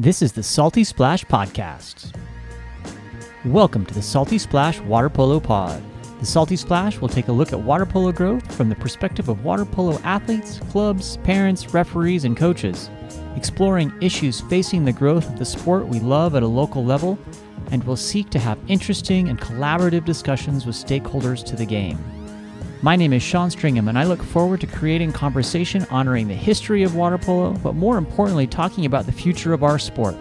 This is the Salty Splash Podcast. Welcome to the Salty Splash Water Polo Pod. The Salty Splash will take a look at water polo growth from the perspective of water polo athletes, clubs, parents, referees, and coaches, exploring issues facing the growth of the sport we love at a local level, and will seek to have interesting and collaborative discussions with stakeholders to the game. My name is Sean Stringham, and I look forward to creating conversation honoring the history of water polo, but more importantly, talking about the future of our sport.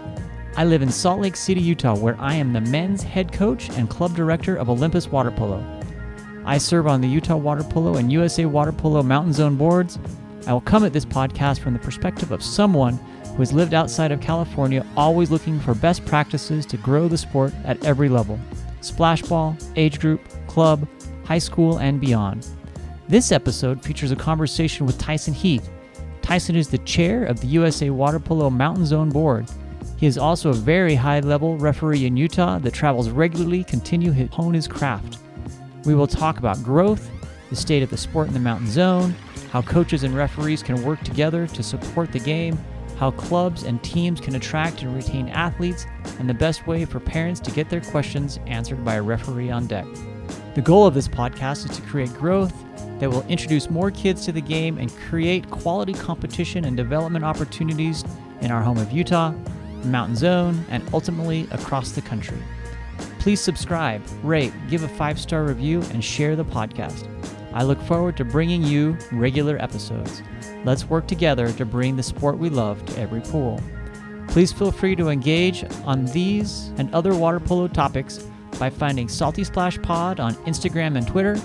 I live in Salt Lake City, Utah, where I am the men's head coach and club director of Olympus Water Polo. I serve on the Utah Water Polo and USA Water Polo Mountain Zone boards. I will come at this podcast from the perspective of someone who has lived outside of California, always looking for best practices to grow the sport at every level splash ball, age group, club, high school, and beyond. This episode features a conversation with Tyson Heath. Tyson is the chair of the USA Water Polo Mountain Zone Board. He is also a very high level referee in Utah that travels regularly continue to hone his craft. We will talk about growth, the state of the sport in the mountain zone, how coaches and referees can work together to support the game, how clubs and teams can attract and retain athletes, and the best way for parents to get their questions answered by a referee on deck. The goal of this podcast is to create growth that will introduce more kids to the game and create quality competition and development opportunities in our home of Utah, Mountain Zone, and ultimately across the country. Please subscribe, rate, give a five star review, and share the podcast. I look forward to bringing you regular episodes. Let's work together to bring the sport we love to every pool. Please feel free to engage on these and other water polo topics by finding Salty Splash Pod on Instagram and Twitter.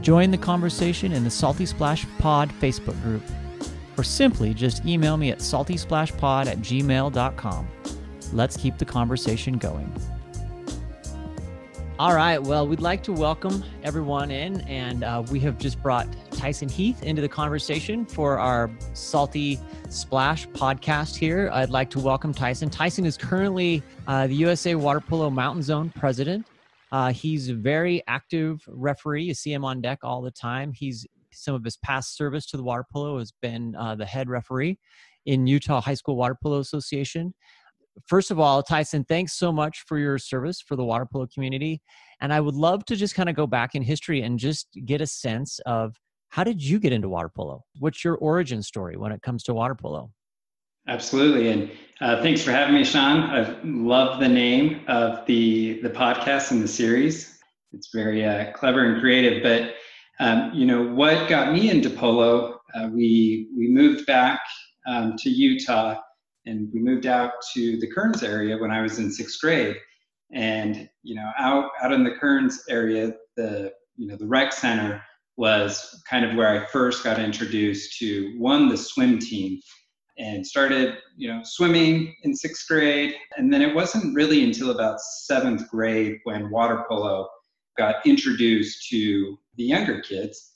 Join the conversation in the Salty Splash Pod Facebook group. Or simply just email me at saltysplashpod at gmail.com. Let's keep the conversation going. All right. Well, we'd like to welcome everyone in, and uh, we have just brought Tyson Heath into the conversation for our Salty Splash podcast here. I'd like to welcome Tyson. Tyson is currently uh, the USA Water Polo Mountain Zone president. Uh, he's a very active referee. You see him on deck all the time. He's some of his past service to the water polo has been uh, the head referee in Utah High School Water Polo Association first of all, Tyson, thanks so much for your service for the water polo community. And I would love to just kind of go back in history and just get a sense of how did you get into water polo? What's your origin story when it comes to water polo? Absolutely, and uh, thanks for having me, Sean. I love the name of the the podcast and the series. It's very uh, clever and creative. But um, you know what got me into polo? Uh, we we moved back um, to Utah and we moved out to the Kearns area when I was in sixth grade. And you know, out out in the Kearns area, the you know the rec center was kind of where I first got introduced to one the swim team and started you know swimming in sixth grade. And then it wasn't really until about seventh grade when water polo got introduced to the younger kids.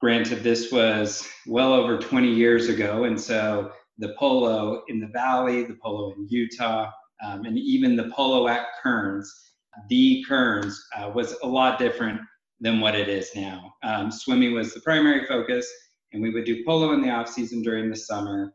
Granted this was well over 20 years ago. And so the polo in the valley, the polo in Utah, um, and even the polo at Kearns, the Kearns, uh, was a lot different than what it is now. Um, swimming was the primary focus, and we would do polo in the off season during the summer.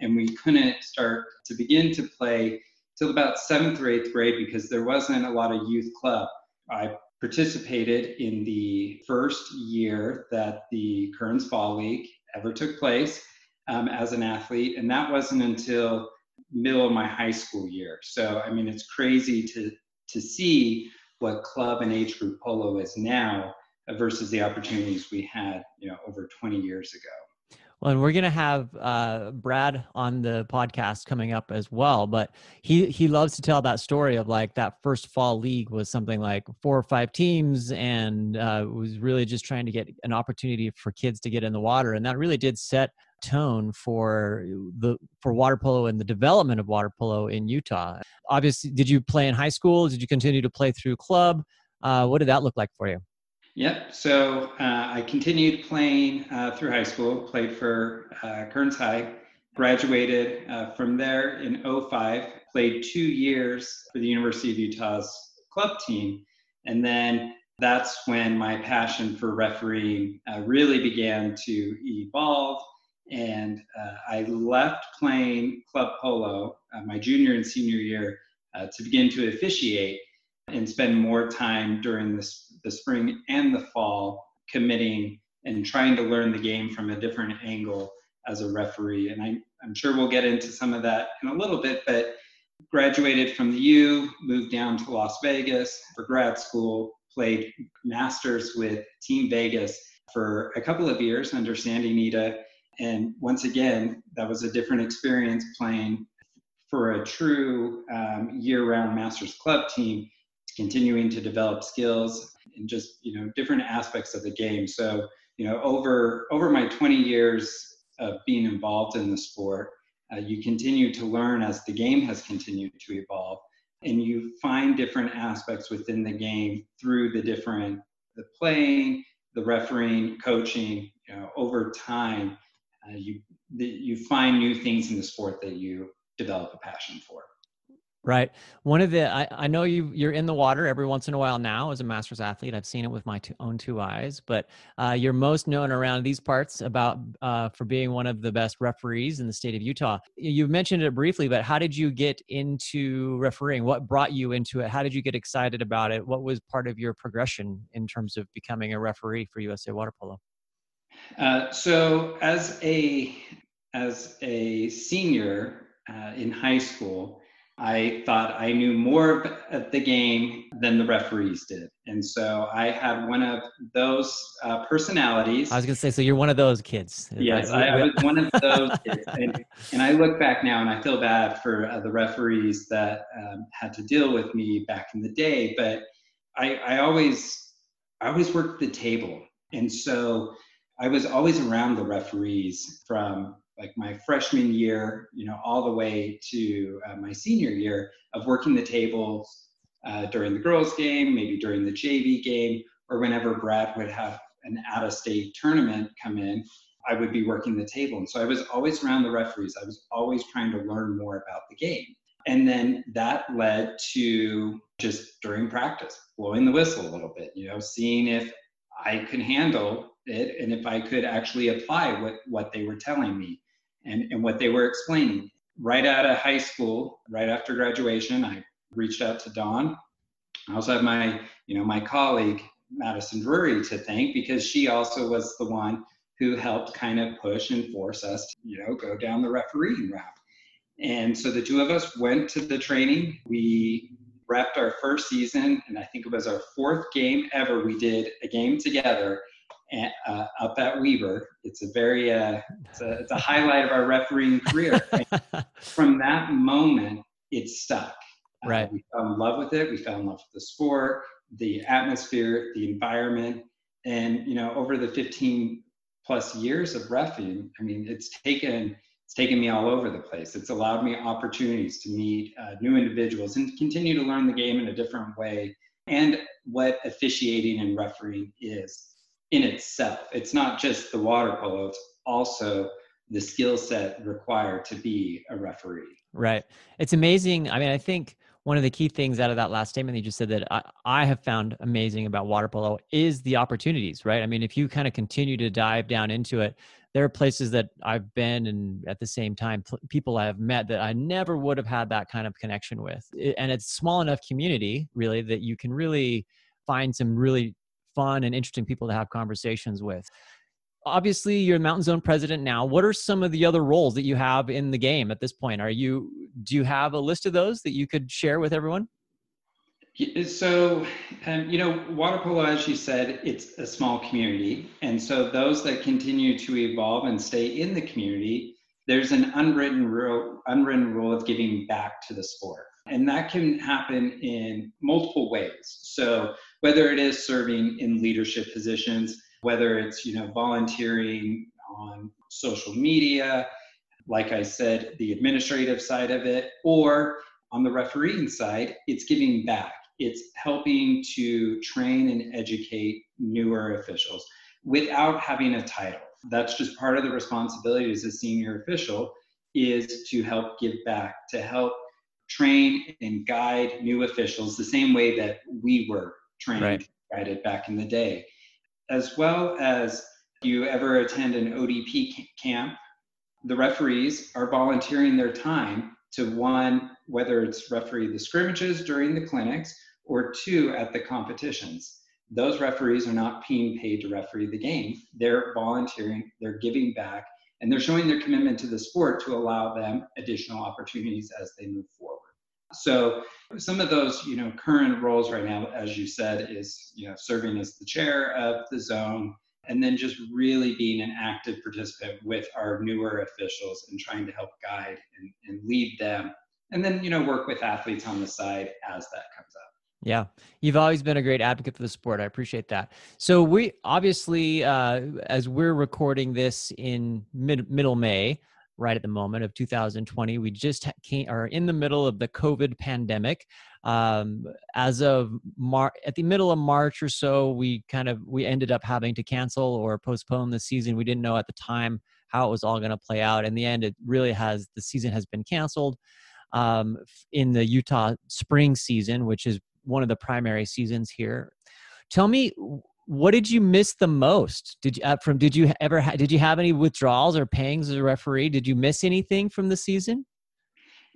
And we couldn't start to begin to play till about seventh or eighth grade because there wasn't a lot of youth club. I participated in the first year that the Kearns Fall League ever took place um, as an athlete, and that wasn't until middle of my high school year. So I mean, it's crazy to to see what club and age group polo is now versus the opportunities we had, you know, over 20 years ago. Well, and we're gonna have uh, Brad on the podcast coming up as well. But he he loves to tell that story of like that first fall league was something like four or five teams, and uh, was really just trying to get an opportunity for kids to get in the water, and that really did set tone for the for water polo and the development of water polo in Utah. Obviously, did you play in high school? Did you continue to play through club? Uh, what did that look like for you? Yep. So uh, I continued playing uh, through high school. Played for uh, Kearns High. Graduated uh, from there in 05. Played two years for the University of Utah's club team, and then that's when my passion for refereeing uh, really began to evolve and uh, I left playing club polo uh, my junior and senior year uh, to begin to officiate and spend more time during this, the spring and the fall committing and trying to learn the game from a different angle as a referee. And I, I'm sure we'll get into some of that in a little bit, but graduated from the U, moved down to Las Vegas for grad school, played masters with Team Vegas for a couple of years under Sandy Nitta. And once again, that was a different experience playing for a true um, year-round Masters Club team, continuing to develop skills and just you know different aspects of the game. So you know over over my 20 years of being involved in the sport, uh, you continue to learn as the game has continued to evolve, and you find different aspects within the game through the different the playing, the refereeing, coaching. You know, over time, uh, you you find new things in the sport that you develop a passion for. Right. One of the I, I know you you're in the water every once in a while now as a masters athlete. I've seen it with my two, own two eyes. But uh, you're most known around these parts about uh, for being one of the best referees in the state of Utah. You mentioned it briefly, but how did you get into refereeing? What brought you into it? How did you get excited about it? What was part of your progression in terms of becoming a referee for USA Water Polo? Uh, so as a as a senior uh, in high school. I thought I knew more of the game than the referees did. And so I had one of those uh, personalities. I was going to say, so you're one of those kids. Yes, I, I was one of those kids. And, and, I look back now and I feel bad for uh, the referees that um, had to deal with me back in the day. But I, I always, I always worked the table. And so I was always around the referees from like my freshman year, you know, all the way to uh, my senior year of working the tables uh, during the girls' game, maybe during the JV game, or whenever Brad would have an out-of-state tournament come in, I would be working the table. And so I was always around the referees. I was always trying to learn more about the game. And then that led to just during practice, blowing the whistle a little bit, you know, seeing if I could handle it and if I could actually apply what, what they were telling me and, and what they were explaining. Right out of high school, right after graduation, I reached out to Dawn. I also have my, you know, my colleague Madison Drury to thank because she also was the one who helped kind of push and force us to, you know, go down the refereeing route. And so the two of us went to the training. We wrapped our first season, and I think it was our fourth game ever. We did a game together uh, up at Weber. It's a very uh, it's, a, it's a highlight of our refereeing career. from that moment, it stuck. Uh, right. Uh, we fell in love with it. We fell in love with the sport, the atmosphere, the environment, and you know, over the 15 plus years of refing, I mean, it's taken it's taken me all over the place. It's allowed me opportunities to meet uh, new individuals and continue to learn the game in a different way and what officiating and refereeing is in itself. It's not just the water polo, it's also the skill set required to be a referee. Right. It's amazing. I mean, I think one of the key things out of that last statement you just said that I, I have found amazing about water polo is the opportunities, right? I mean, if you kind of continue to dive down into it, there are places that I've been and at the same time people I have met that I never would have had that kind of connection with. And it's small enough community really that you can really find some really fun and interesting people to have conversations with. Obviously, you're Mountain Zone president now. What are some of the other roles that you have in the game at this point? Are you do you have a list of those that you could share with everyone? So, um, you know, water polo, as you said, it's a small community, and so those that continue to evolve and stay in the community, there's an unwritten rule, unwritten rule of giving back to the sport, and that can happen in multiple ways. So, whether it is serving in leadership positions, whether it's, you know, volunteering on social media, like I said, the administrative side of it, or on the refereeing side, it's giving back. It's helping to train and educate newer officials without having a title. That's just part of the responsibility as a senior official is to help give back, to help train and guide new officials the same way that we were trained, right. guided back in the day. As well as you ever attend an ODP camp, the referees are volunteering their time to one, whether it's referee the scrimmages during the clinics or two at the competitions. Those referees are not being paid to referee the game. They're volunteering, they're giving back, and they're showing their commitment to the sport to allow them additional opportunities as they move forward. So some of those, you know, current roles right now, as you said, is you know serving as the chair of the zone, and then just really being an active participant with our newer officials and trying to help guide and, and lead them, and then you know work with athletes on the side as that comes up. Yeah, you've always been a great advocate for the sport. I appreciate that. So we obviously, uh, as we're recording this in mid middle May, right at the moment of 2020. We just came, are in the middle of the COVID pandemic. Um, as of Mar- at the middle of March or so, we kind of we ended up having to cancel or postpone the season. We didn't know at the time how it was all going to play out. In the end, it really has the season has been canceled. Um, in the Utah spring season, which is one of the primary seasons here. Tell me what did you miss the most? Did you uh, from did you ever ha- did you have any withdrawals or pangs as a referee? Did you miss anything from the season?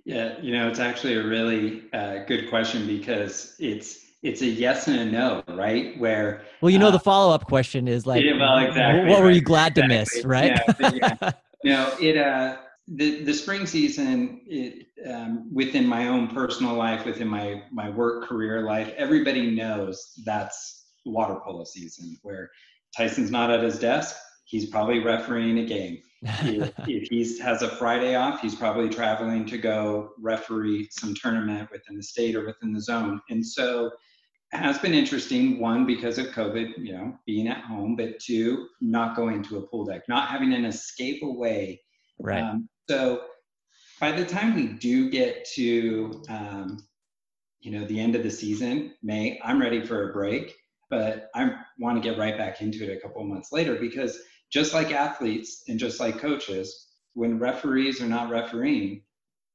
Yeah, you know, it's actually a really uh, good question because it's it's a yes and a no, right? Where well, you know, uh, the follow up question is like, yeah, well, exactly, what right, were you glad exactly. to miss, right? Yeah, yeah. know, it uh, the the spring season, it, um, within my own personal life, within my my work career life, everybody knows that's water polo season where Tyson's not at his desk, he's probably refereeing a game. if, if he has a Friday off, he's probably traveling to go referee some tournament within the state or within the zone. And so it has been interesting, one, because of COVID, you know, being at home, but two, not going to a pool deck, not having an escape away. Right. Um, so by the time we do get to, um, you know, the end of the season, May, I'm ready for a break but I want to get right back into it a couple of months later because just like athletes and just like coaches, when referees are not refereeing,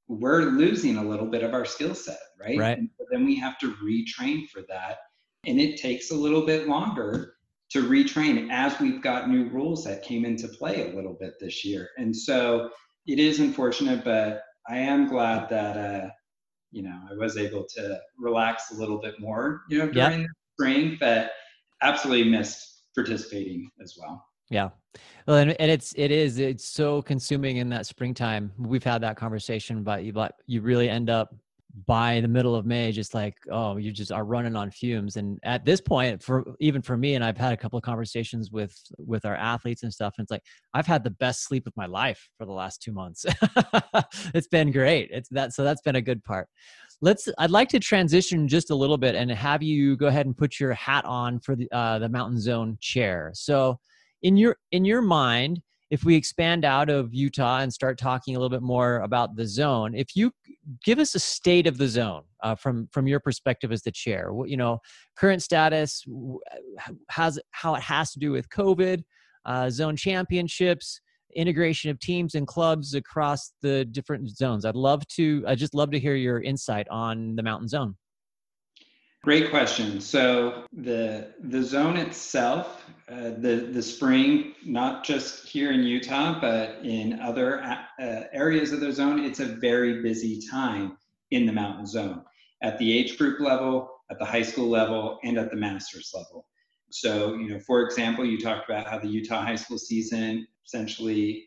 we're losing a little bit of our skill set, right? Right. And then we have to retrain for that. And it takes a little bit longer to retrain as we've got new rules that came into play a little bit this year. And so it is unfortunate, but I am glad that, uh, you know, I was able to relax a little bit more, you know, during yep spring, but absolutely missed participating as well. Yeah. Well, and, and it's, it is, it's so consuming in that springtime. We've had that conversation, but you, but you really end up by the middle of May, just like, oh, you just are running on fumes. And at this point, for even for me, and I've had a couple of conversations with with our athletes and stuff, and it's like I've had the best sleep of my life for the last two months. it's been great. It's that so that's been a good part let's i'd like to transition just a little bit and have you go ahead and put your hat on for the uh, the mountain zone chair so in your in your mind if we expand out of utah and start talking a little bit more about the zone if you give us a state of the zone uh, from from your perspective as the chair you know current status has how it has to do with covid uh, zone championships integration of teams and clubs across the different zones. I'd love to, I just love to hear your insight on the mountain zone. Great question. So the the zone itself, uh, the the spring, not just here in Utah, but in other uh, areas of the zone, it's a very busy time in the mountain zone at the age group level, at the high school level, and at the masters level. So, you know, for example, you talked about how the Utah high school season essentially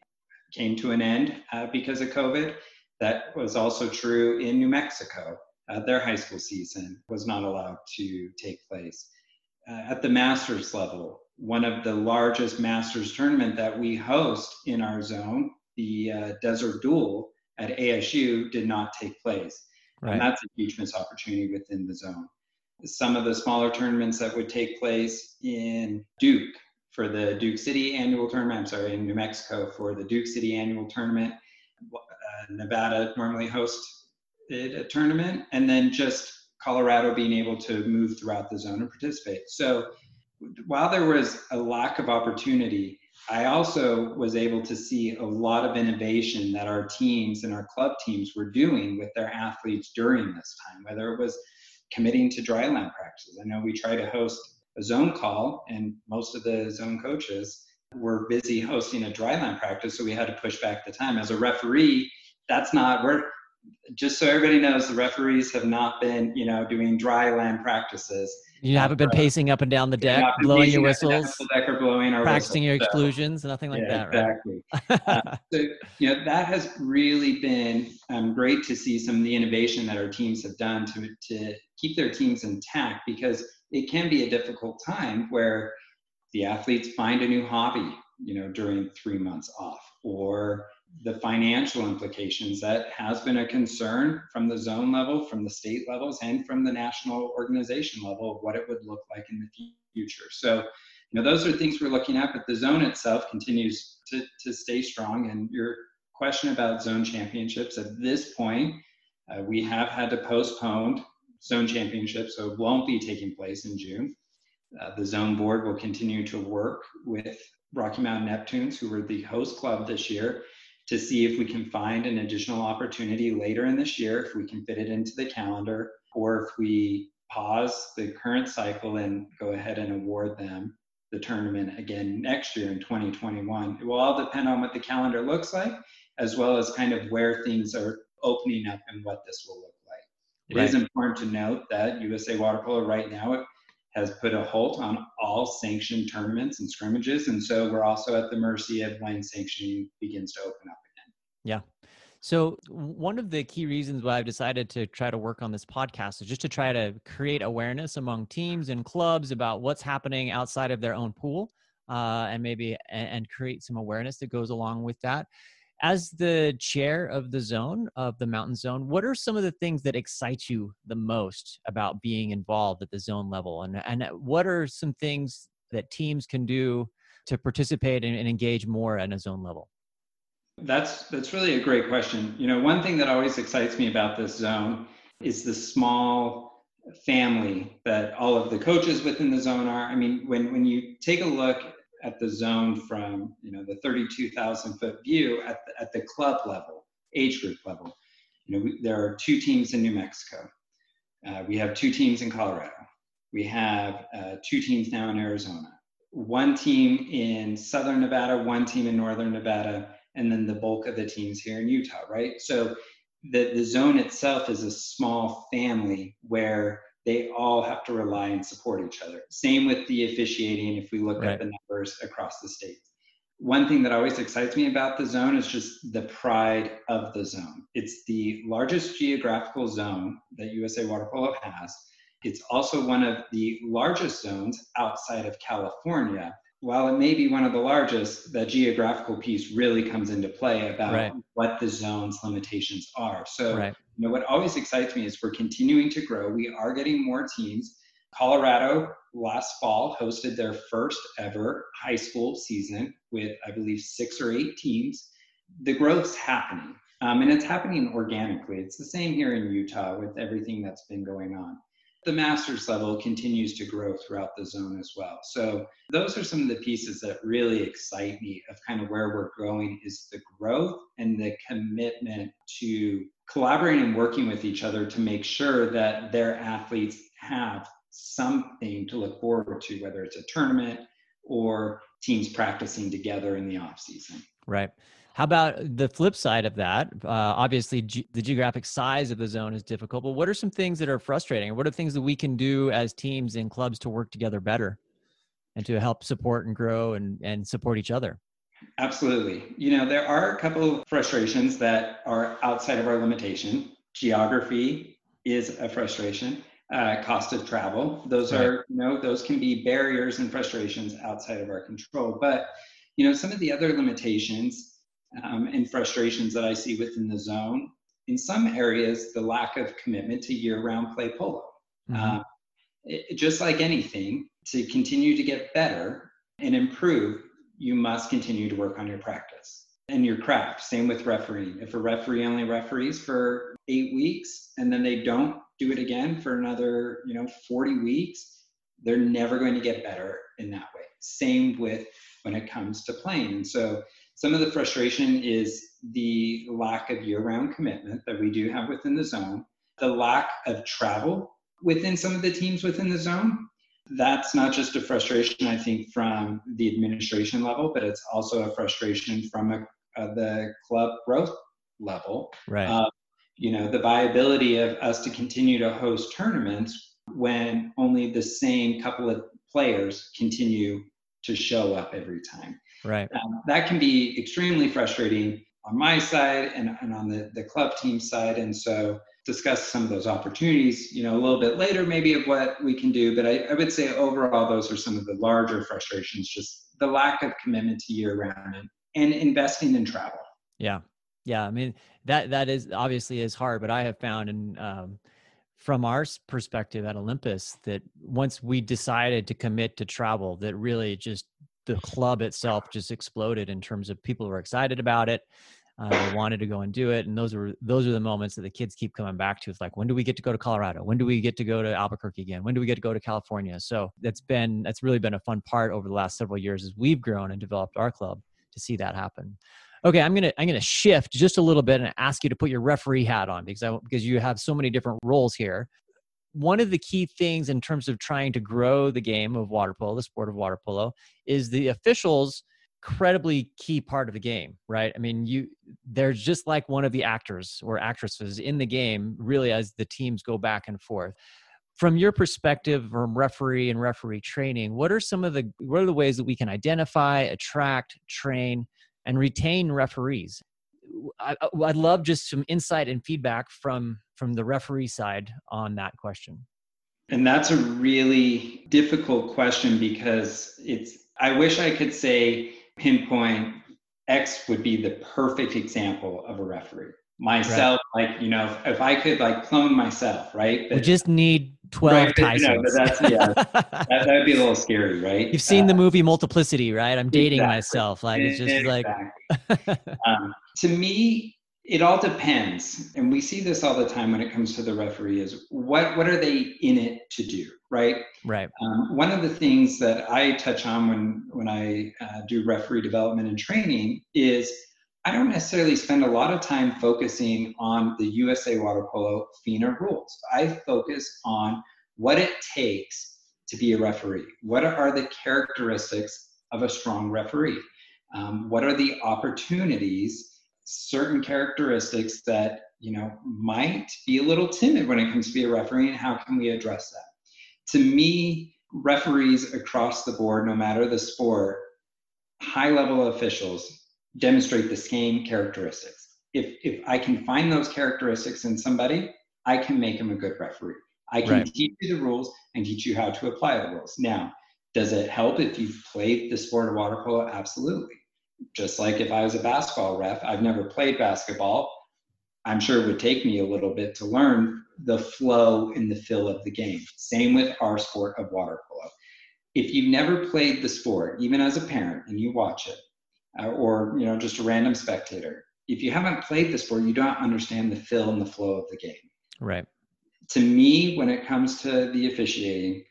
came to an end uh, because of COVID. That was also true in New Mexico. Uh, their high school season was not allowed to take place. Uh, at the Masters level, one of the largest Masters tournament that we host in our zone, the uh, Desert Duel at ASU, did not take place. Right. And that's a huge missed opportunity within the zone. Some of the smaller tournaments that would take place in Duke, for the Duke City annual tournament. I'm sorry, in New Mexico for the Duke City annual tournament. Uh, Nevada normally hosts a tournament, and then just Colorado being able to move throughout the zone and participate. So while there was a lack of opportunity, I also was able to see a lot of innovation that our teams and our club teams were doing with their athletes during this time, whether it was committing to dryland practices. I know we try to host a zone call, and most of the zone coaches were busy hosting a dryland practice, so we had to push back the time. As a referee, that's not we're just so everybody knows, the referees have not been, you know, doing dry land practices. You haven't been pacing up and down the deck, blowing your whistles, deck or blowing our practicing whistles, your exclusions, so. nothing like yeah, that, exactly. uh, so, you know, that has really been um, great to see some of the innovation that our teams have done to, to keep their teams intact because it can be a difficult time where the athletes find a new hobby, you know, during three months off or the financial implications that has been a concern from the zone level, from the state levels, and from the national organization level of what it would look like in the future. So, you know, those are things we're looking at, but the zone itself continues to, to stay strong. And your question about zone championships at this point, uh, we have had to postpone zone championships, so it won't be taking place in June. Uh, the zone board will continue to work with Rocky Mountain Neptunes, who were the host club this year, to see if we can find an additional opportunity later in this year, if we can fit it into the calendar, or if we pause the current cycle and go ahead and award them the tournament again next year in 2021. It will all depend on what the calendar looks like, as well as kind of where things are opening up and what this will look like. It right. is important to note that USA Water Polo right now has put a halt on all sanctioned tournaments and scrimmages. And so we're also at the mercy of when sanctioning begins to open up again. Yeah. So one of the key reasons why I've decided to try to work on this podcast is just to try to create awareness among teams and clubs about what's happening outside of their own pool, uh, and maybe and, and create some awareness that goes along with that as the chair of the zone of the mountain zone what are some of the things that excite you the most about being involved at the zone level? And and what are some things that teams can do to participate and, and engage more at a zone level? That's that's really a great question. You know one thing that always excites me about this zone is the small family that all of the coaches within the zone are. I mean when when you take a look at the zone from you know the 32,000 foot view at the, at the club level, age group level. You know, we, there are two teams in New Mexico. Uh, we have two teams in Colorado. We have uh, two teams now in Arizona. One team in Southern Nevada, one team in Northern Nevada, and then the bulk of the teams here in Utah, right? So the, the zone itself is a small family where they all have to rely and support each other. Same with the officiating if we look right. at the numbers across the states. One thing that always excites me about the zone is just the pride of the zone. It's the largest geographical zone that USA Water Polo has. It's also one of the largest zones outside of California while it may be one of the largest, the geographical piece really comes into play about right. what the zone's limitations are. So, right. You know, what always excites me is we're continuing to grow. We are getting more teams. Colorado last fall hosted their first ever high school season with, I believe, six or eight teams. The growth's happening, um, and it's happening organically. It's the same here in Utah with everything that's been going on the master's level continues to grow throughout the zone as well. So those are some of the pieces that really excite me of kind of where we're going is the growth and the commitment to collaborating and working with each other to make sure that their athletes have something to look forward to, whether it's a tournament or teams practicing together in the off season. Right. How about the flip side of that? Uh, obviously, ge- the geographic size of the zone is difficult, but what are some things that are frustrating? What are things that we can do as teams and clubs to work together better and to help support and grow and, and support each other? Absolutely. You know, there are a couple of frustrations that are outside of our limitation. Geography is a frustration. Uh, cost of travel. Those right. are, you know, those can be barriers and frustrations outside of our control. But, you know, some of the other limitations um, and frustrations that I see within the zone. In some areas, the lack of commitment to year-round play polo. Mm-hmm. Uh, it, just like anything, to continue to get better and improve, you must continue to work on your practice and your craft. Same with refereeing. If a referee only referees for eight weeks and then they don't do it again for another, you know, 40 weeks, they're never going to get better in that way. Same with when it comes to playing. So some of the frustration is the lack of year round commitment that we do have within the zone, the lack of travel within some of the teams within the zone. That's not just a frustration, I think, from the administration level, but it's also a frustration from a, uh, the club growth level. Right. Uh, you know the viability of us to continue to host tournaments when only the same couple of players continue to show up every time right um, that can be extremely frustrating on my side and, and on the, the club team side and so discuss some of those opportunities you know a little bit later maybe of what we can do but I, I would say overall those are some of the larger frustrations just the lack of commitment to year round and, and investing in travel. Yeah. Yeah i mean that that is obviously is hard but i have found and um, from our perspective at olympus that once we decided to commit to travel that really just the club itself just exploded in terms of people who were excited about it uh, wanted to go and do it and those were those are the moments that the kids keep coming back to it's like when do we get to go to colorado? When do we get to go to albuquerque again? When do we get to go to california? So that's been that's really been a fun part over the last several years as we've grown and developed our club to see that happen. Okay i'm gonna i'm gonna shift just a little bit and ask you to put your referee hat on because I, because you have so many different roles here. One of the key things in terms of trying to grow the game of water polo the sport of water polo is the officials incredibly key part of the game, right? I mean, you they're just like one of the actors or actresses in the game, really, as the teams go back and forth. From your perspective, from referee and referee training, what are some of the what are the ways that we can identify, attract, train, and retain referees? I, I'd love just some insight and feedback from from the referee side on that question. And that's a really difficult question because it's I wish I could say pinpoint X would be the perfect example of a referee. Myself, right. like, you know, if I could like clone myself, right? But, we just need 12 right, Tysons. No, but that's, yeah, that, that, would be a little scary, right? You've seen uh, the movie Multiplicity, right? I'm dating exactly. myself. Like, it's just exactly. like. um, to me, it all depends and we see this all the time when it comes to the referee is what what are they in it to do right? Right. Um, one of the things that i touch on when when i uh, do referee development and training is i don't necessarily spend a lot of time focusing on the usa water polo fina rules. I focus on what it takes to be a referee. What are the characteristics of a strong referee? Um, what are the opportunities certain characteristics that you know might be a little timid when it comes to be a referee and how can we address that to me referees across the board no matter the sport high level officials demonstrate the same characteristics if if i can find those characteristics in somebody i can make them a good referee i can right. teach you the rules and teach you how to apply the rules now does it help if you've played the sport of water polo absolutely just like if I was a basketball ref, I've never played basketball. I'm sure it would take me a little bit to learn the flow and the feel of the game. Same with our sport of water polo. If you've never played the sport, even as a parent, and you watch it, uh, or you know just a random spectator, if you haven't played the sport, you don't understand the feel and the flow of the game. Right. To me, when it comes to the officiating,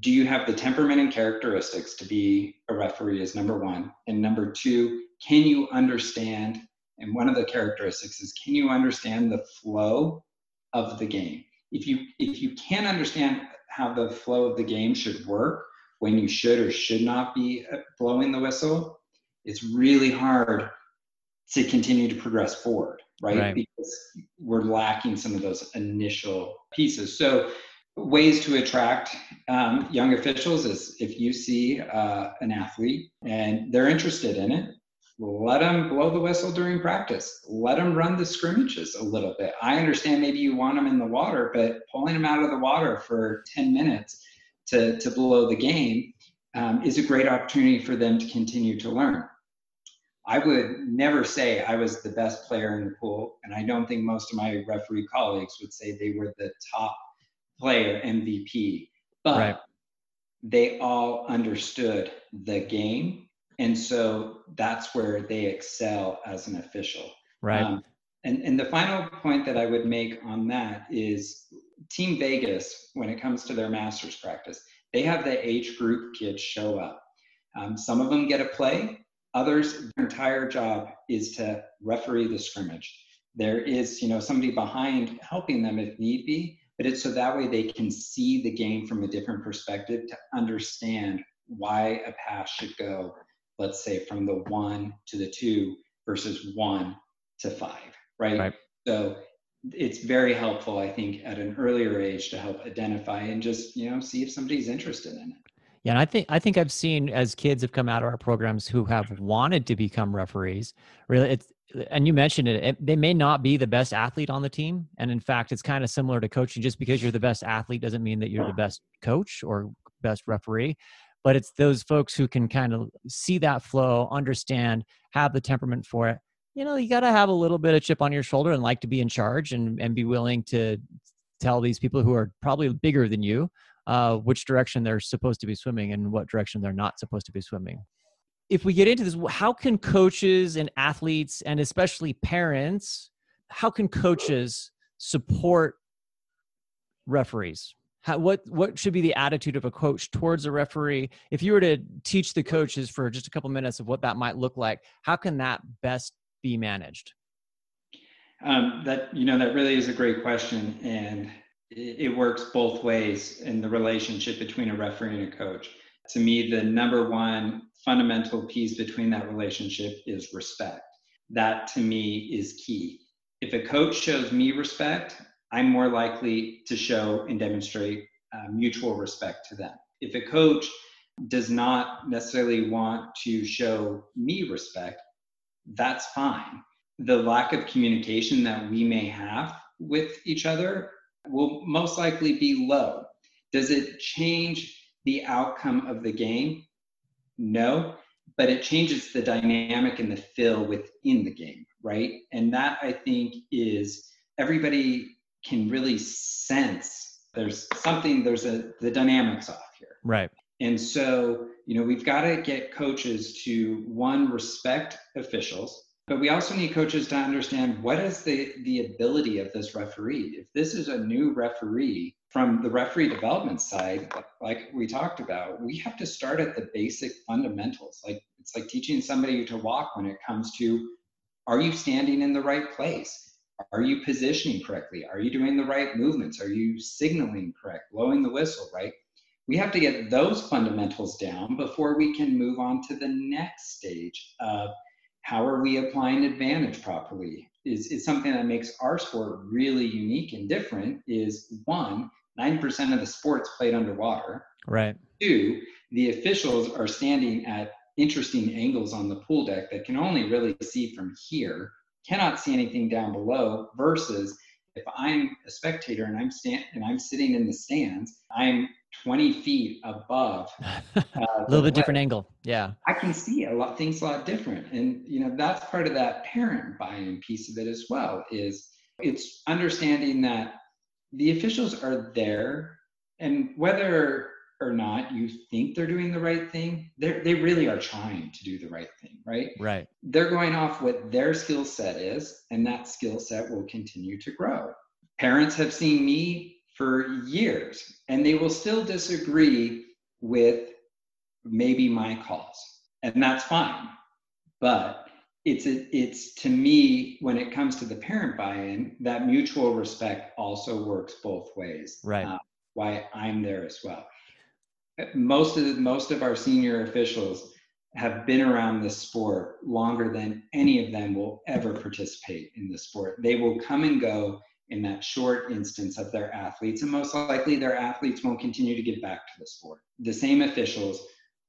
do you have the temperament and characteristics to be a referee is number one and number two can you understand and one of the characteristics is can you understand the flow of the game? If you if you can't understand how the flow of the game should work when you should or should not be uh, blowing the whistle it's really hard to continue to progress forward right, right. because we're lacking some of those initial pieces. So ways to attract um, young officials is if you see uh, an athlete and they're interested in it let them blow the whistle during practice let them run the scrimmages a little bit i understand maybe you want them in the water but pulling them out of the water for 10 minutes to, to blow the game um, is a great opportunity for them to continue to learn I would never say I was the best player in the pool, and I don't think most of my referee colleagues would say they were the top player MVP, but right. they all understood the game. And so that's where they excel as an official. Right. Um, and, and the final point that I would make on that is Team Vegas, when it comes to their master's practice, they have the age group kids show up. Um, some of them get a play, others, their entire job is to referee the scrimmage. There is, you know, somebody behind helping them if need be, but it's so that way they can see the game from a different perspective to understand why a pass should go, let's say from the one to the two versus one to five, right? right. So it's very helpful, I think, at an earlier age to help identify and just, you know, see if somebody's interested in it. Yeah, and I think I think I've seen as kids have come out of our programs who have wanted to become referees. Really, it's and you mentioned it, it, they may not be the best athlete on the team and in fact it's kind of similar to coaching just because you're the best athlete doesn't mean that you're the best coach or best referee but it's those folks who can kind of see that flow understand have the temperament for it you know you got to have a little bit of chip on your shoulder and like to be in charge and, and be willing to tell these people who are probably bigger than you uh, which direction they're supposed to be swimming and what direction they're not supposed to be swimming if we get into this, how can coaches and athletes, and especially parents, how can coaches support referees? How, what what should be the attitude of a coach towards a referee? If you were to teach the coaches for just a couple minutes of what that might look like, how can that best be managed? Um, that you know that really is a great question, and it, it works both ways in the relationship between a referee and a coach. To me, the number one fundamental piece between that relationship is respect. That to me is key. If a coach shows me respect, I'm more likely to show and demonstrate uh, mutual respect to them. If a coach does not necessarily want to show me respect, that's fine. The lack of communication that we may have with each other will most likely be low. Does it change the outcome of the game? No, but it changes the dynamic and the feel within the game, right? And that I think is everybody can really sense there's something, there's a, the dynamics off here. Right. And so, you know, we've got to get coaches to one, respect officials, but we also need coaches to understand what is the, the ability of this referee. If this is a new referee, from the referee development side, like we talked about, we have to start at the basic fundamentals. Like it's like teaching somebody to walk when it comes to are you standing in the right place? Are you positioning correctly? Are you doing the right movements? Are you signaling correct? Blowing the whistle, right? We have to get those fundamentals down before we can move on to the next stage of how are we applying advantage properly? Is, is something that makes our sport really unique and different is one, 9% of the sports played underwater. Right. Two, the officials are standing at interesting angles on the pool deck that can only really see from here, cannot see anything down below, versus if I'm a spectator and I'm stand and I'm sitting in the stands, I'm 20 feet above. Uh, a little bit different angle. Yeah. I can see a lot things a lot different. And you know, that's part of that parent buy-in piece of it as well, is it's understanding that the officials are there and whether or not you think they're doing the right thing they they really are trying to do the right thing right? Right. They're going off what their skill set is and that skill set will continue to grow. Parents have seen me for years and they will still disagree with maybe my calls and that's fine. But it's a, it's to me when it comes to the parent buy-in that mutual respect also works both ways right. uh, why i'm there as well most of the, most of our senior officials have been around this sport longer than any of them will ever participate in the sport. They will come and go in that short instance of their athletes and most likely their athletes won't continue to give back to the sport. The same officials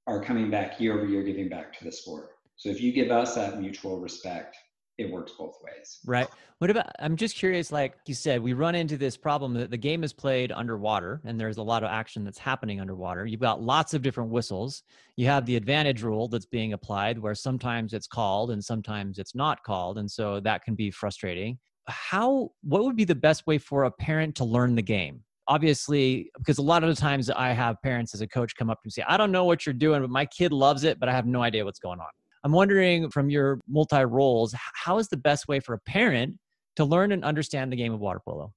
are coming back year over year giving back to the sport. So if you give us that mutual respect, it works both ways. Right. What about, I'm just curious, like you said, we run into this problem that the game is played underwater and there's a lot of action that's happening underwater. You've got lots of different whistles. You have the advantage rule that's being applied where sometimes it's called and sometimes it's not called. And so that can be frustrating. How, what would be the best way for a parent to learn the game? obviously because a lot of the times i have parents as a coach come up to me and say i don't know what you're doing but my kid loves it but i have no idea what's going on I'm wondering from your multi roles, how is the best way for a parent to learn and understand the game of water polo?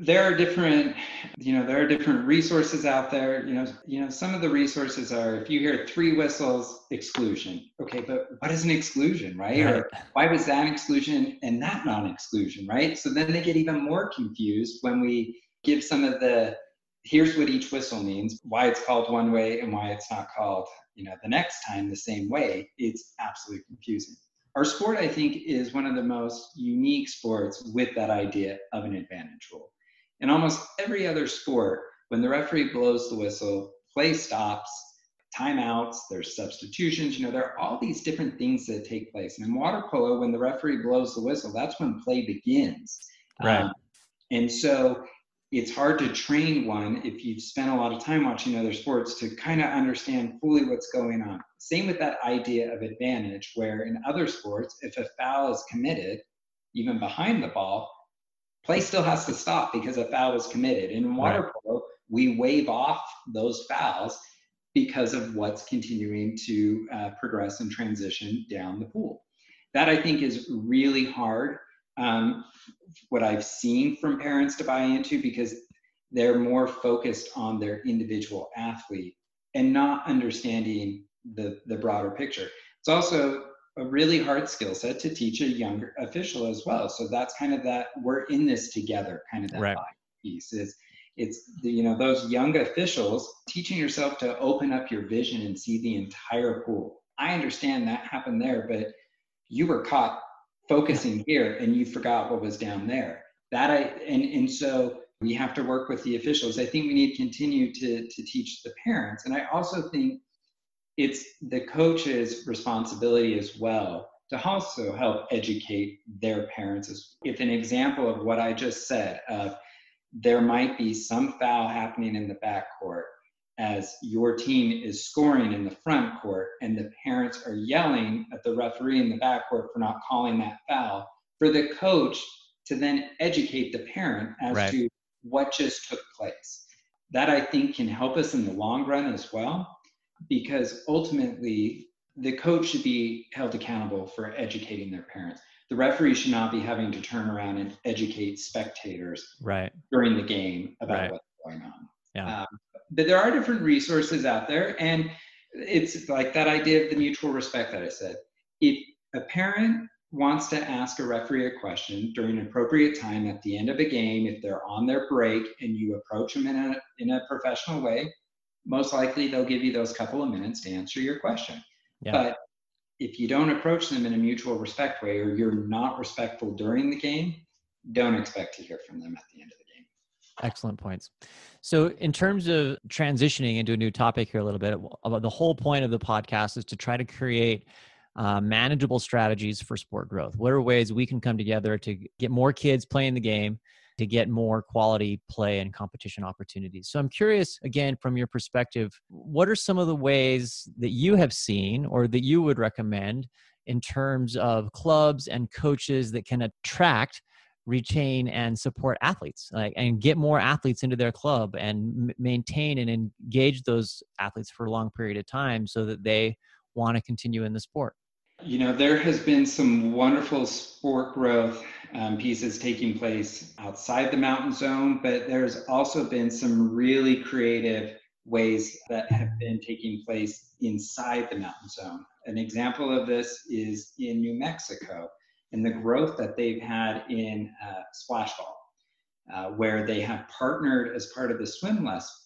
There are different, you know, there are different resources out there. You know, you know, some of the resources are if you hear three whistles, exclusion. Okay, but what is an exclusion, right? right. Or why was that exclusion and that non-exclusion, right? So then they get even more confused when we give some of the here's what each whistle means, why it's called one way and why it's not called, you know, the next time the same way. It's absolutely confusing. our sport, I think, is one of the most unique sports with that idea of an advantage rule. In almost every other sport, when the referee blows the whistle, play stops, timeouts, there's substitutions, you know, there are all these different things that take place. And in water polo, when the referee blows the whistle, that's when play begins. Right. Um, and so it's hard to train one if you've spent a lot of time watching other sports to kind of understand fully what's going on. Same with that idea of advantage, where in other sports, if a foul is committed, even behind the ball, play still has to stop because a foul was committed. In water right. polo, we wave off those fouls because of what's continuing to uh, progress and transition down the pool. That I think is really hard um, what I've seen from parents to buy into because they're more focused on their individual athlete and not understanding the, the broader picture. It's also a really hard skill set to teach a younger official as well. So that's kind of that we're in this together kind of that right. piece is it's the, you know those young officials teaching yourself to open up your vision and see the entire pool. I understand that happened there, but you were caught focusing here and you forgot what was down there. That I and and so we have to work with the officials. I think we need to continue to to teach the parents, and I also think it's the coach's responsibility as well to also help educate their parents. If an example of what I just said of there might be some foul happening in the back court as your team is scoring in the front court and the parents are yelling at the referee in the back court for not calling that foul, for the coach to then educate the parent as right. to what just took place. That I think can help us in the long run as well, because ultimately the coach should be held accountable for educating their parents. The referee should not be having to turn around and educate spectators right. during the game about right. what's going on. Yeah. Um, but there are different resources out there and it's like that idea of the mutual respect that i said if a parent wants to ask a referee a question during an appropriate time at the end of a game if they're on their break and you approach them in a, in a professional way most likely they'll give you those couple of minutes to answer your question yeah. but if you don't approach them in a mutual respect way or you're not respectful during the game don't expect to hear from them at the end of the game excellent points so, in terms of transitioning into a new topic here a little bit, the whole point of the podcast is to try to create uh, manageable strategies for sport growth. What are ways we can come together to get more kids playing the game, to get more quality play and competition opportunities? So, I'm curious, again, from your perspective, what are some of the ways that you have seen or that you would recommend in terms of clubs and coaches that can attract retain and support athletes like and get more athletes into their club and m- maintain and engage those athletes for a long period of time so that they want to continue in the sport. You know there has been some wonderful sport growth um, pieces taking place outside the mountain zone but there's also been some really creative ways that have been taking place inside the mountain zone. An example of this is in new mexico and the growth that they've had in uh, splash ball, uh, where they have partnered as part of the swim less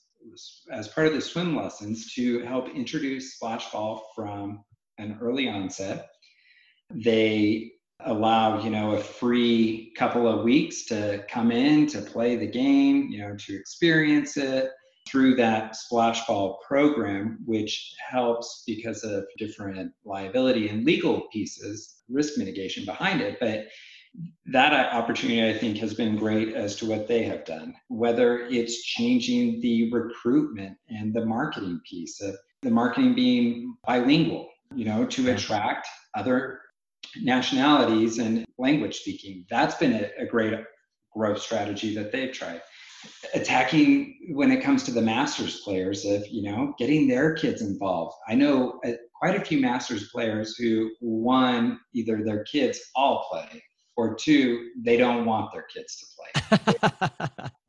as part of the swim lessons to help introduce splash ball from an early onset. They allow you know a free couple of weeks to come in to play the game, you know, to experience it through that splash ball program, which helps because of different liability and legal pieces, risk mitigation behind it. But that opportunity, I think, has been great as to what they have done, whether it's changing the recruitment and the marketing piece of the marketing being bilingual, you know, to attract other nationalities and language speaking. That's been a, a great growth strategy that they've tried attacking when it comes to the masters players of you know getting their kids involved. I know uh, quite a few masters players who one either their kids all play or two they don't want their kids to play.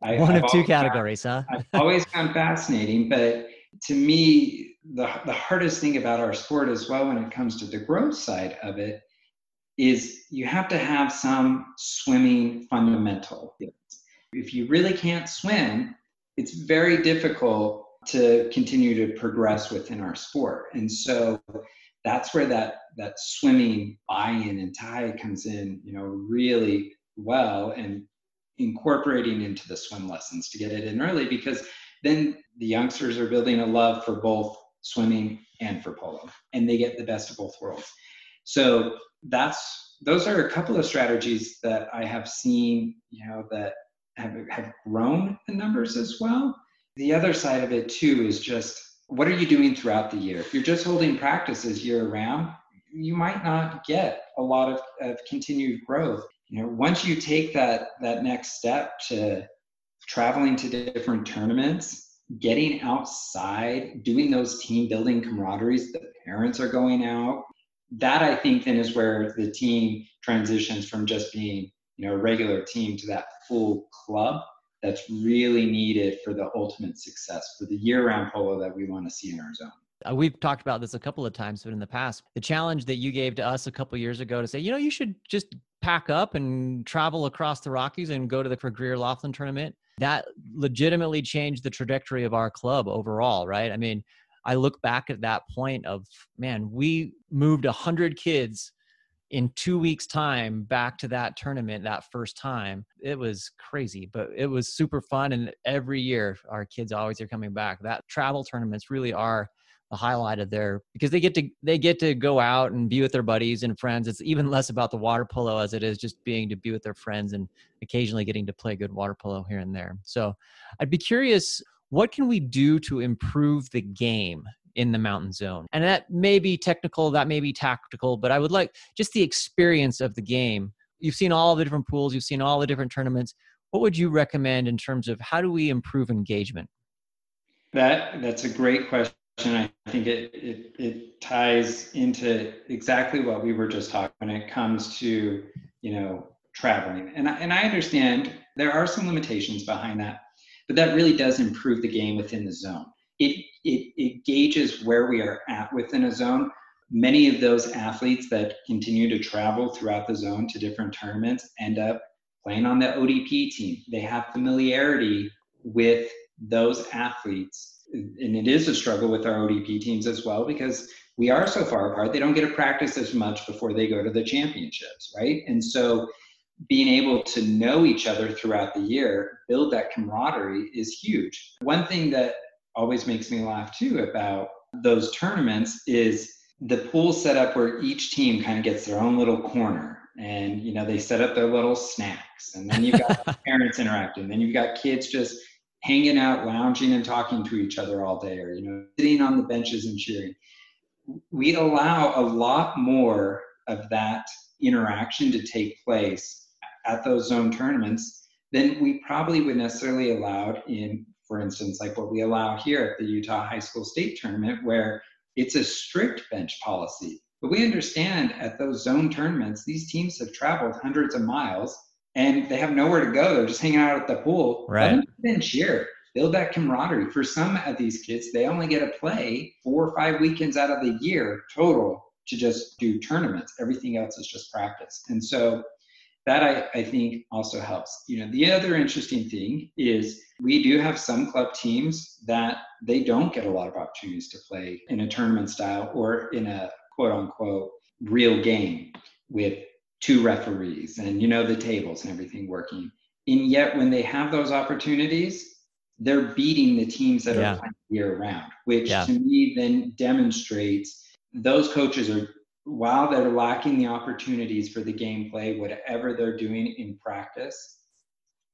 I, one I've of two categories found, huh? I've always found fascinating but to me the, the hardest thing about our sport as well when it comes to the growth side of it is you have to have some swimming fundamental if you really can't swim, it's very difficult to continue to progress within our sport. And so that's where that that swimming buy-in and tie comes in, you know, really well and incorporating into the swim lessons to get it in early because then the youngsters are building a love for both swimming and for polo and they get the best of both worlds so that's those are a couple of strategies that i have seen you know that have, have grown the numbers as well. The other side of it too is just what are you doing throughout the year? If you're just holding practices year round you might not get a lot of, of continued growth. You know once you take that that next step to traveling to different tournaments getting outside doing those team building camaraderies the parents are going out that i think then is where the team transitions from just being you know a regular team to that full club that's really needed for the ultimate success for the year-round polo that we want to see in our zone uh, we've talked about this a couple of times but in the past the challenge that you gave to us a couple years ago to say you know you should just pack up and travel across the Rockies and go to the Greer Laughlin tournament, that legitimately changed the trajectory of our club overall, right? I mean, I look back at that point of, man, we moved 100 kids in two weeks' time back to that tournament that first time. It was crazy, but it was super fun. And every year, our kids always are coming back. That travel tournaments really are the highlight of their because they get to they get to go out and be with their buddies and friends. It's even less about the water polo as it is just being to be with their friends and occasionally getting to play good water polo here and there. So I'd be curious, what can we do to improve the game in the mountain zone? And that may be technical, that may be tactical, but I would like just the experience of the game. You've seen all the different pools, you've seen all the different tournaments. What would you recommend in terms of how do we improve engagement? That that's a great question I think it, it, it ties into exactly what we were just talking when it comes to, you know, traveling. And I, and I understand there are some limitations behind that, but that really does improve the game within the zone. It, it, it gauges where we are at within a zone. Many of those athletes that continue to travel throughout the zone to different tournaments end up playing on the ODP team. They have familiarity with those athletes and it is a struggle with our ODP teams as well because we are so far apart. They don't get to practice as much before they go to the championships, right? And so being able to know each other throughout the year, build that camaraderie is huge. One thing that always makes me laugh too about those tournaments is the pool set up where each team kind of gets their own little corner and you know they set up their little snacks and then you've got parents interacting then you've got kids just hanging out, lounging, and talking to each other all day, or you know, sitting on the benches and cheering. We allow a lot more of that interaction to take place at those zone tournaments than we probably would necessarily allow in, for instance, like what we allow here at the Utah High School State Tournament, where it's a strict bench policy. But we understand at those zone tournaments, these teams have traveled hundreds of miles and they have nowhere to go. They're just hanging out at the pool. Right. Then cheer. Build that camaraderie. For some of these kids, they only get to play four or five weekends out of the year total to just do tournaments. Everything else is just practice. And so that I, I think also helps. You know, the other interesting thing is we do have some club teams that they don't get a lot of opportunities to play in a tournament style or in a quote unquote real game with two referees and you know the tables and everything working. And yet when they have those opportunities, they're beating the teams that yeah. are playing year round, which yeah. to me then demonstrates those coaches are while they're lacking the opportunities for the gameplay, whatever they're doing in practice,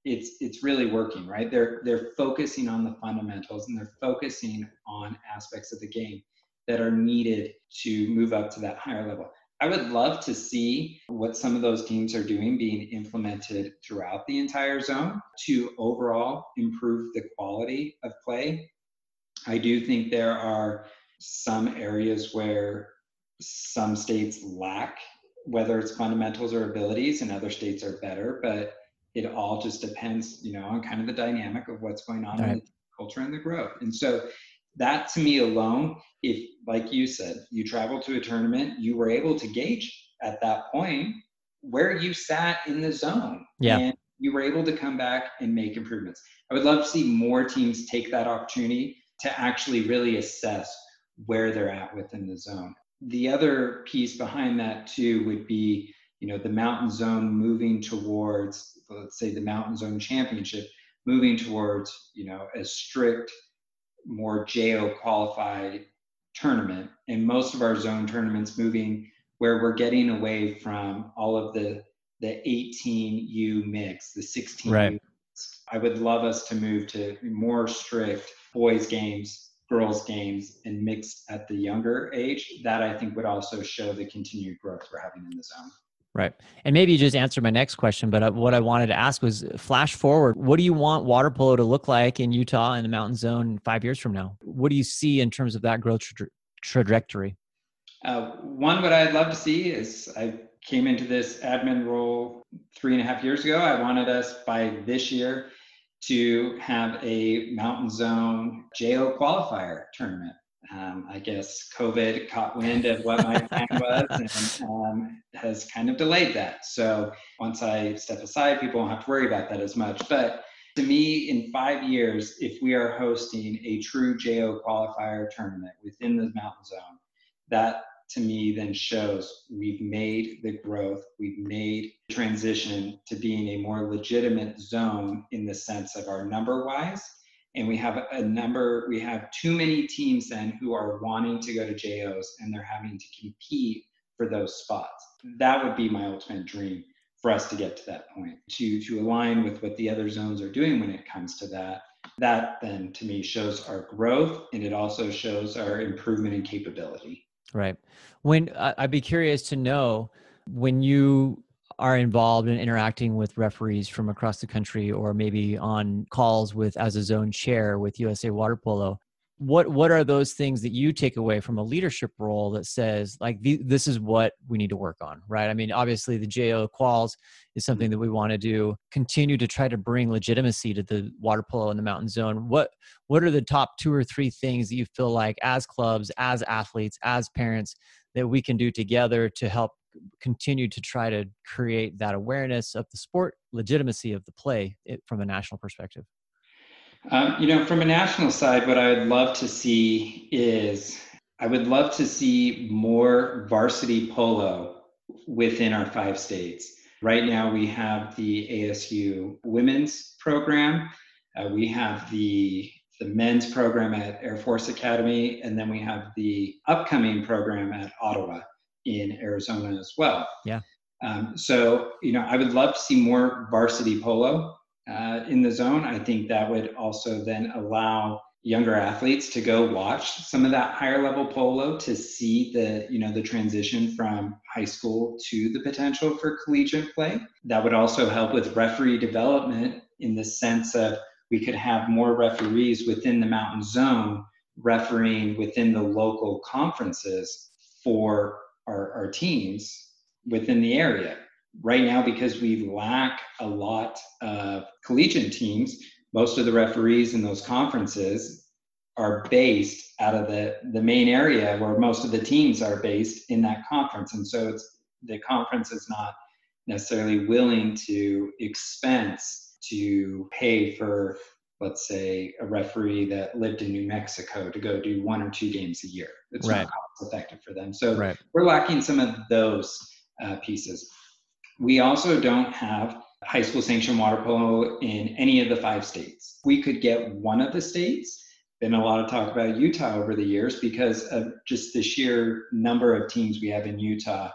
it's it's really working, right? They're they're focusing on the fundamentals and they're focusing on aspects of the game that are needed to move up to that higher level. I would love to see what some of those teams are doing being implemented throughout the entire zone to overall improve the quality of play. I do think there are some areas where some states lack, whether it's fundamentals or abilities, and other states are better, but it all just depends, you know, on kind of the dynamic of what's going on right. in the culture and the growth. And so that to me alone, if like you said, you traveled to a tournament, you were able to gauge at that point where you sat in the zone. Yeah. And you were able to come back and make improvements. I would love to see more teams take that opportunity to actually really assess where they're at within the zone. The other piece behind that too would be, you know, the mountain zone moving towards, let's say, the mountain zone championship, moving towards, you know, a strict, more JO qualified tournament, and most of our zone tournaments moving where we're getting away from all of the the 18U mix, the 16 right. I would love us to move to more strict boys games, girls games, and mixed at the younger age. That I think would also show the continued growth we're having in the zone. Right. And maybe you just answered my next question, but uh, what I wanted to ask was flash forward. What do you want water polo to look like in Utah in the mountain zone five years from now? What do you see in terms of that growth tra- trajectory? Uh, one, what I'd love to see is I came into this admin role three and a half years ago. I wanted us by this year to have a mountain zone JO qualifier tournament. Um, I guess COVID caught wind of what my plan was and um, has kind of delayed that. So once I step aside, people won't have to worry about that as much. But to me, in five years, if we are hosting a true JO qualifier tournament within the mountain zone, that to me then shows we've made the growth, we've made transition to being a more legitimate zone in the sense of our number wise. And we have a number, we have too many teams then who are wanting to go to JOs and they're having to compete for those spots. That would be my ultimate dream for us to get to that point, to, to align with what the other zones are doing when it comes to that. That then to me shows our growth and it also shows our improvement in capability. Right. When uh, I'd be curious to know when you are involved in interacting with referees from across the country or maybe on calls with as a zone chair with USA Water Polo what what are those things that you take away from a leadership role that says like this is what we need to work on right? I mean obviously the jo quals is something that we want to do continue to try to bring legitimacy to the water polo in the mountain zone. What what are the top two or three things that you feel like as clubs as athletes as parents that we can do together to help continue to try to create that awareness of the sport legitimacy of the play eh, from a national perspective um, you know, from a national side, what I would love to see is I would love to see more varsity polo within our five states. Right now, we have the ASU women's program. Uh, we have the the men's program at Air Force Academy, and then we have the upcoming program at Ottawa in Arizona as well. Yeah. Um, so, you know, I would love to see more varsity polo uh, in the zone. I think that would also then allow younger athletes to go watch some of that higher level polo to see the you know the transition from high school to the potential for collegiate play that would also help with referee development in the sense of we could have more referees within the mountain zone refereeing within the local conferences for our, our teams within the area right now, because we lack a lot of collegiate teams, most of the referees in those conferences are based out of the, the main area where most of the teams are based in that conference. And so it's the conference is not necessarily willing to expense to pay for let's say a referee that lived in New Mexico to go do one or two games a year. It's right. not cost effective for them. So right. we're lacking some of those uh, pieces. We also don't have high school sanctioned water polo in any of the five states. We could get one of the states. Been a lot of talk about Utah over the years because of just the sheer number of teams we have in Utah,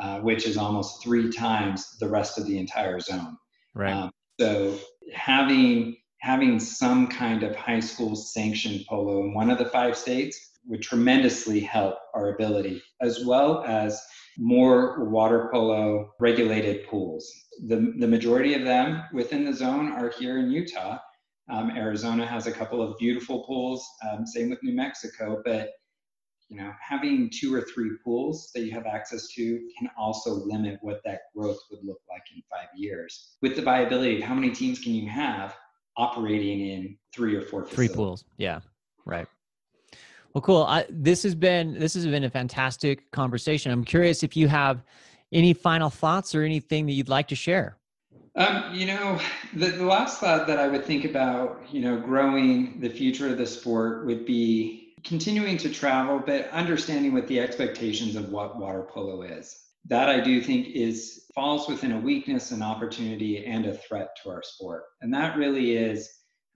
uh, which is almost three times the rest of the entire zone. Right. Um, so having having some kind of high school sanctioned polo in one of the five states would tremendously help our ability, as well as more water polo regulated pools. The, the majority of them within the zone are here in Utah. Um, Arizona has a couple of beautiful pools, um, same with New Mexico, but you know, having two or three pools that you have access to can also limit what that growth would look like in five years. With the viability of how many teams can you have operating in three or four facilities? Three pools, yeah, right. Well, cool. I, this has been this has been a fantastic conversation. I'm curious if you have any final thoughts or anything that you'd like to share. Um, you know, the, the last thought that I would think about, you know, growing the future of the sport would be continuing to travel, but understanding what the expectations of what water polo is. That I do think is falls within a weakness, an opportunity, and a threat to our sport. And that really is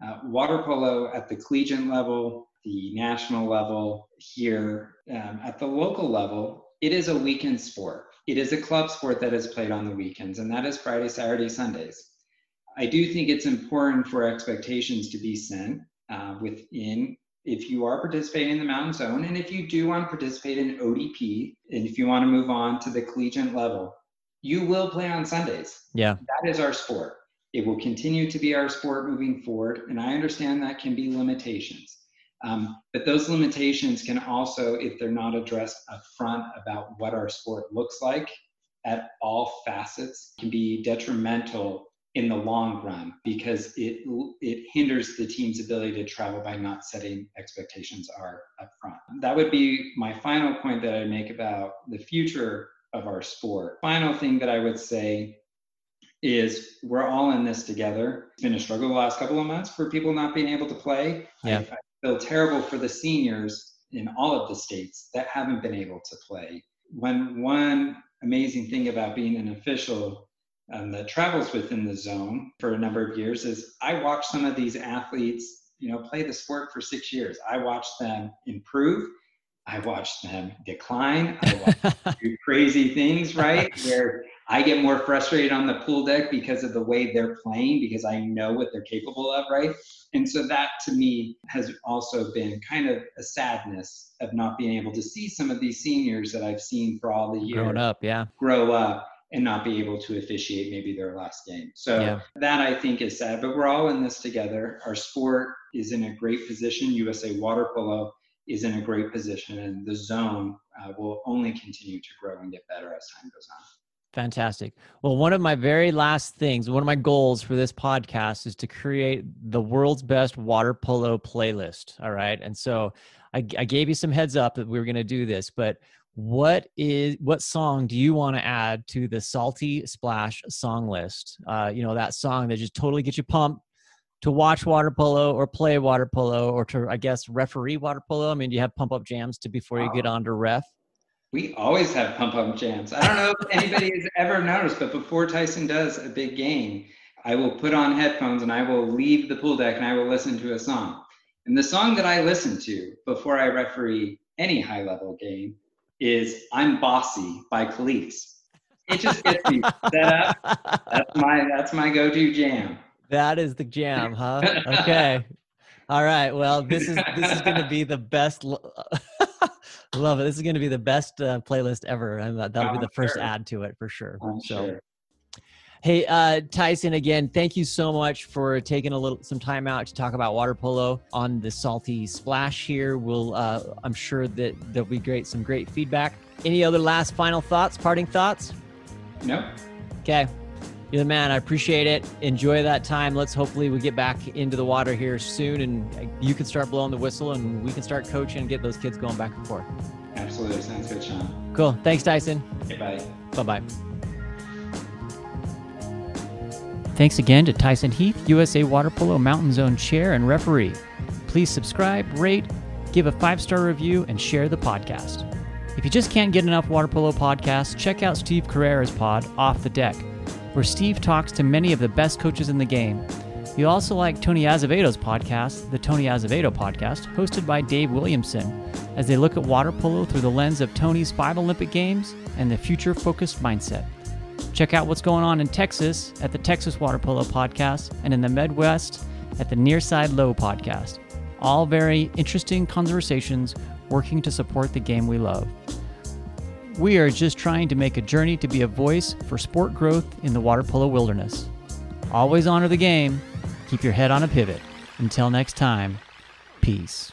uh, water polo at the collegiate level, the national level, here um, at the local level. It is a weekend sport. It is a club sport that is played on the weekends, and that is Friday, Saturday, Sundays. I do think it's important for expectations to be set uh, within if you are participating in the mountain zone and if you do want to participate in ODP and if you want to move on to the collegiate level, you will play on Sundays. Yeah. That is our sport. It will continue to be our sport moving forward. And I understand that can be limitations. Um, but those limitations can also, if they're not addressed up front about what our sport looks like at all facets, can be detrimental in the long run because it it hinders the team's ability to travel by not setting expectations are up front. That would be my final point that I make about the future of our sport. Final thing that I would say is we're all in this together. It's been a struggle the last couple of months for people not being able to play. Yeah. I, I feel terrible for the seniors in all of the states that haven't been able to play. When one amazing thing about being an official um, that travels within the zone for a number of years is I watch some of these athletes, you know, play the sport for six years. I watch them improve. I watch them decline. I watch them do crazy things, right? Where I get more frustrated on the pool deck because of the way they're playing, because I know what they're capable of, right? And so that to me has also been kind of a sadness of not being able to see some of these seniors that I've seen for all the years Grown up, yeah. grow up and not be able to officiate maybe their last game. So Yeah. that I think is sad, but we're all in this together. Our sport is in a great position. USA Water Polo is in a great position, and the zone uh, will only continue to grow and get better as time goes on. Fantastic. Well, one of my very last things, one of my goals for this podcast is to create the world's best water polo playlist. All right. And so I, I gave you some heads up that we were going to do this, but what is what song do you want to add to the salty splash song list uh, you know that song that just totally gets you pumped to watch water polo or play water polo or to i guess referee water polo i mean do you have pump up jams to before you get on to ref We always have pump up jams. I don't know if anybody has ever noticed, but before Tyson does a big game, I will put on headphones and I will leave the pool deck and I will listen to a song. And the song that I listen to before I referee any high level game is I'm Bossy by Kelis. It just gets me set up. That's my that's my go-to jam. that is the jam huh okay all right well this is this is going to be the best lo- love it this is going to be the best uh, playlist ever and that- that'll be the first sure. add to it for sure I'm so sure. Hey, uh, Tyson, again, thank you so much for taking a little some time out to talk about water polo on the Salty Splash here. We'll, uh, I'm sure that there'll be great, some great feedback. Any other last final thoughts, parting thoughts? Nope. Okay, you're the man. I appreciate it. Enjoy that time. Let's hopefully we get back into the water here soon, and you can start blowing the whistle, and we can start coaching and get those kids going back and forth. Absolutely. Sounds good, Sean. Cool. Thanks, Tyson. Okay, bye. Bye bye. Thanks again to Tyson Heath, USA Water Polo Mountain Zone Chair and Referee. Please subscribe, rate, give a five star review, and share the podcast. If you just can't get enough water polo podcasts, check out Steve Carrera's pod, Off the Deck, where Steve talks to many of the best coaches in the game. You'll also like Tony Azevedo's podcast, the Tony Azevedo Podcast, hosted by Dave Williamson, as they look at water polo through the lens of Tony's five Olympic Games and the future focused mindset. Check out what's going on in Texas at the Texas Water Polo Podcast and in the Midwest at the Nearside Low Podcast. All very interesting conversations working to support the game we love. We are just trying to make a journey to be a voice for sport growth in the water polo wilderness. Always honor the game, keep your head on a pivot. Until next time, peace.